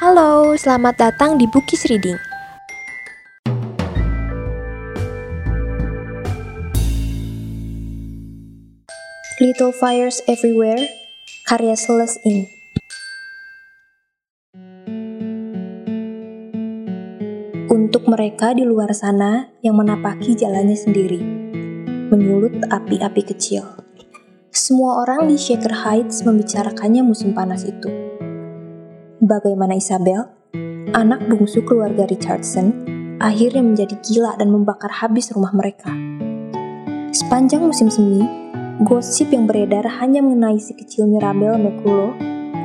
Halo, selamat datang di Bukis Reading. Little Fires Everywhere, karya Celeste Ing. Untuk mereka di luar sana yang menapaki jalannya sendiri, menyulut api-api kecil. Semua orang di Shaker Heights membicarakannya musim panas itu. Bagaimana Isabel, anak bungsu keluarga Richardson, akhirnya menjadi gila dan membakar habis rumah mereka. Sepanjang musim semi, gosip yang beredar hanya mengenai si kecil Mirabel McCullough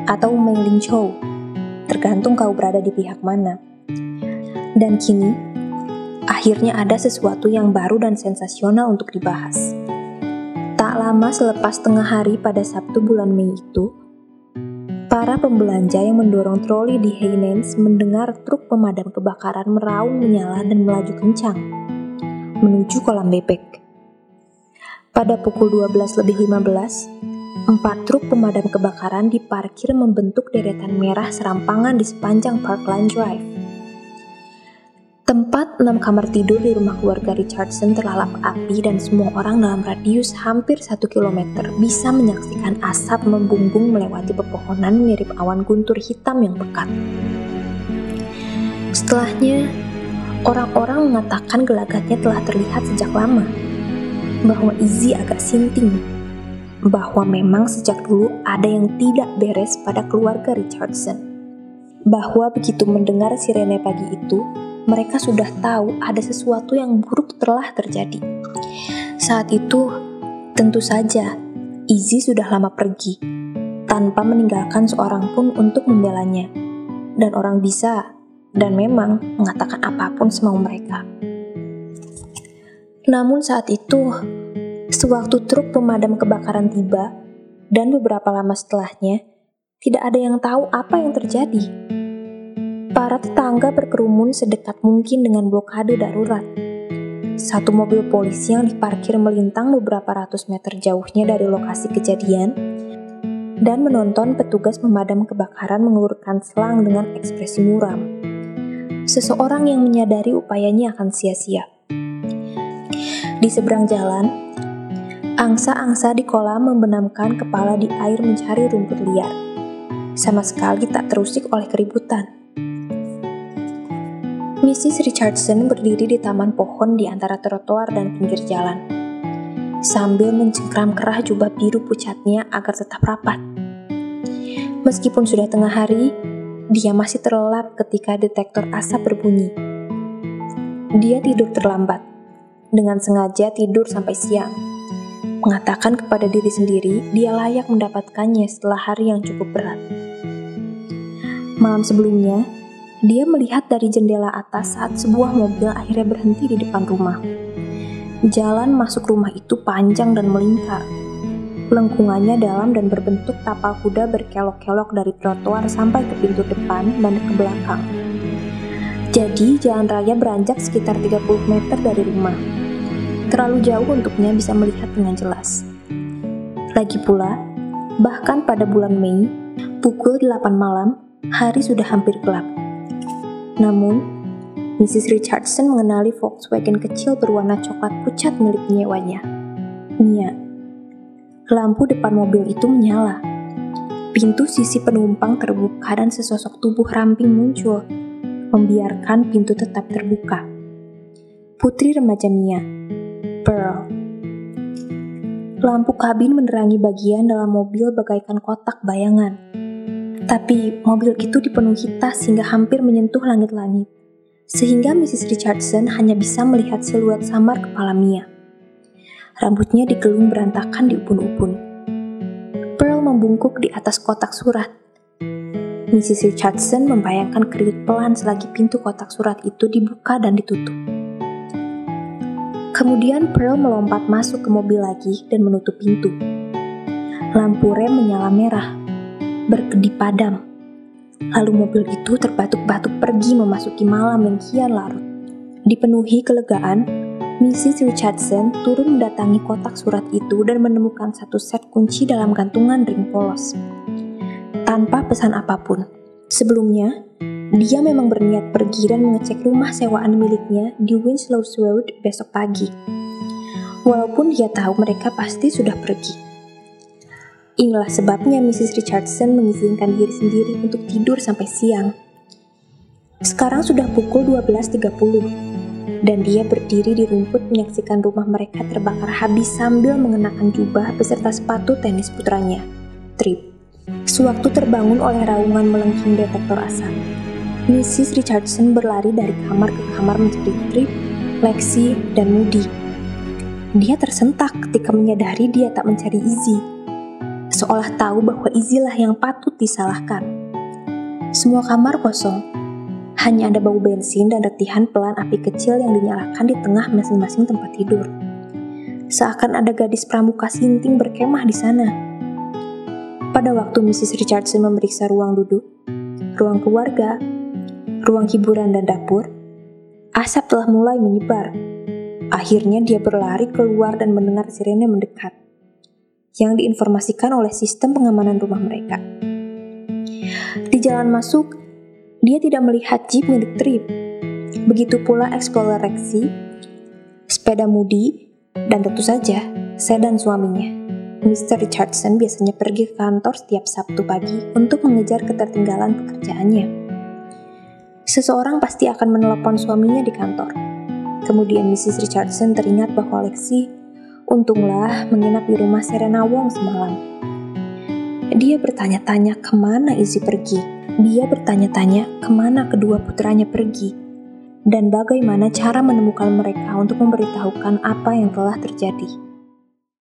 atau Mei Chow, tergantung kau berada di pihak mana. Dan kini, akhirnya ada sesuatu yang baru dan sensasional untuk dibahas. Tak lama selepas tengah hari pada Sabtu bulan Mei itu, para pembelanja yang mendorong troli di Haynens mendengar truk pemadam kebakaran meraung menyala dan melaju kencang menuju kolam bebek. Pada pukul 12 lebih 15, empat truk pemadam kebakaran diparkir membentuk deretan merah serampangan di sepanjang Parkland Drive. Tempat enam kamar tidur di rumah keluarga Richardson terlalap api dan semua orang dalam radius hampir satu kilometer bisa menyaksikan asap membumbung melewati pepohonan mirip awan guntur hitam yang pekat. Setelahnya, orang-orang mengatakan gelagatnya telah terlihat sejak lama, bahwa Izzy agak sinting, bahwa memang sejak dulu ada yang tidak beres pada keluarga Richardson, bahwa begitu mendengar sirene pagi itu, mereka sudah tahu ada sesuatu yang buruk telah terjadi. Saat itu, tentu saja, Izzy sudah lama pergi, tanpa meninggalkan seorang pun untuk membelanya. Dan orang bisa, dan memang, mengatakan apa pun semau mereka. Namun saat itu, sewaktu truk pemadam kebakaran tiba, dan beberapa lama setelahnya, tidak ada yang tahu apa yang terjadi Para tetangga berkerumun sedekat mungkin dengan blokade darurat. Satu mobil polisi yang diparkir melintang beberapa ratus meter jauhnya dari lokasi kejadian dan menonton petugas pemadam kebakaran mengulurkan selang dengan ekspresi muram. Seseorang yang menyadari upayanya akan sia-sia. Di seberang jalan, angsa-angsa di kolam membenamkan kepala di air mencari rumput liar. Sama sekali tak terusik oleh keributan. Mrs. Richardson berdiri di taman pohon di antara trotoar dan pinggir jalan, sambil mencengkram kerah jubah biru pucatnya agar tetap rapat. Meskipun sudah tengah hari, dia masih terlelap ketika detektor asap berbunyi. Dia tidur terlambat, dengan sengaja tidur sampai siang, mengatakan kepada diri sendiri dia layak mendapatkannya setelah hari yang cukup berat. Malam sebelumnya, dia melihat dari jendela atas saat sebuah mobil akhirnya berhenti di depan rumah. Jalan masuk rumah itu panjang dan melingkar. Lengkungannya dalam dan berbentuk tapal kuda berkelok-kelok dari trotoar sampai ke pintu depan dan ke belakang. Jadi, jalan raya beranjak sekitar 30 meter dari rumah. Terlalu jauh untuknya bisa melihat dengan jelas. Lagi pula, bahkan pada bulan Mei, pukul 8 malam, hari sudah hampir gelap. Namun, Mrs. Richardson mengenali Volkswagen kecil berwarna coklat pucat milik penyewanya. Mia. Lampu depan mobil itu menyala. Pintu sisi penumpang terbuka dan sesosok tubuh ramping muncul, membiarkan pintu tetap terbuka. Putri remaja Mia, Pearl. Lampu kabin menerangi bagian dalam mobil bagaikan kotak bayangan tapi mobil itu dipenuhi tas hingga hampir menyentuh langit-langit, sehingga Mrs. Richardson hanya bisa melihat siluet samar kepala Mia. Rambutnya digelung berantakan di ubun-ubun. Pearl membungkuk di atas kotak surat. Mrs. Richardson membayangkan keriput pelan selagi pintu kotak surat itu dibuka dan ditutup. Kemudian Pearl melompat masuk ke mobil lagi dan menutup pintu. Lampu rem menyala merah berkedip padam. Lalu mobil itu terbatuk-batuk pergi memasuki malam yang kian larut. Dipenuhi kelegaan, Mrs. Richardson turun mendatangi kotak surat itu dan menemukan satu set kunci dalam gantungan ring polos. Tanpa pesan apa pun, Sebelumnya, dia memang berniat pergi dan mengecek rumah sewaan miliknya di Winslow Road besok pagi. Walaupun dia tahu mereka pasti sudah pergi. Inilah sebabnya Mrs. Richardson mengizinkan diri sendiri untuk tidur sampai siang. Sekarang sudah pukul 12.30 dan dia berdiri di rumput menyaksikan rumah mereka terbakar habis sambil mengenakan jubah beserta sepatu tenis putranya, Trip. Sewaktu terbangun oleh raungan melengking detektor asap, Mrs. Richardson berlari dari kamar ke kamar mencari Trip, Lexi, dan Moody. Dia tersentak ketika menyadari dia tak mencari Izzy seolah tahu bahwa Izilah yang patut disalahkan. Semua kamar kosong, hanya ada bau bensin dan retihan pelan api kecil yang dinyalakan di tengah masing-masing tempat tidur. Seakan ada gadis pramuka sinting berkemah di sana. Pada waktu Mrs. Richardson memeriksa ruang duduk, ruang keluarga, ruang hiburan dan dapur, asap telah mulai menyebar. Akhirnya dia berlari keluar dan mendengar sirene mendekat yang diinformasikan oleh sistem pengamanan rumah mereka. Di jalan masuk, dia tidak melihat jeep milik Trip. Begitu pula Explorer Rexy, sepeda Moody, dan tentu saja sedan suaminya. Mr. Richardson biasanya pergi ke kantor setiap Sabtu pagi untuk mengejar ketertinggalan pekerjaannya. Seseorang pasti akan menelepon suaminya di kantor. Kemudian Mrs. Richardson teringat bahwa Lexi Untunglah menginap di rumah Serena Wong semalam. Dia bertanya-tanya ke mana Izzy pergi. Dia bertanya-tanya ke mana kedua putranya pergi. Dan bagaimana cara menemukan mereka untuk memberitahukan apa yang telah terjadi.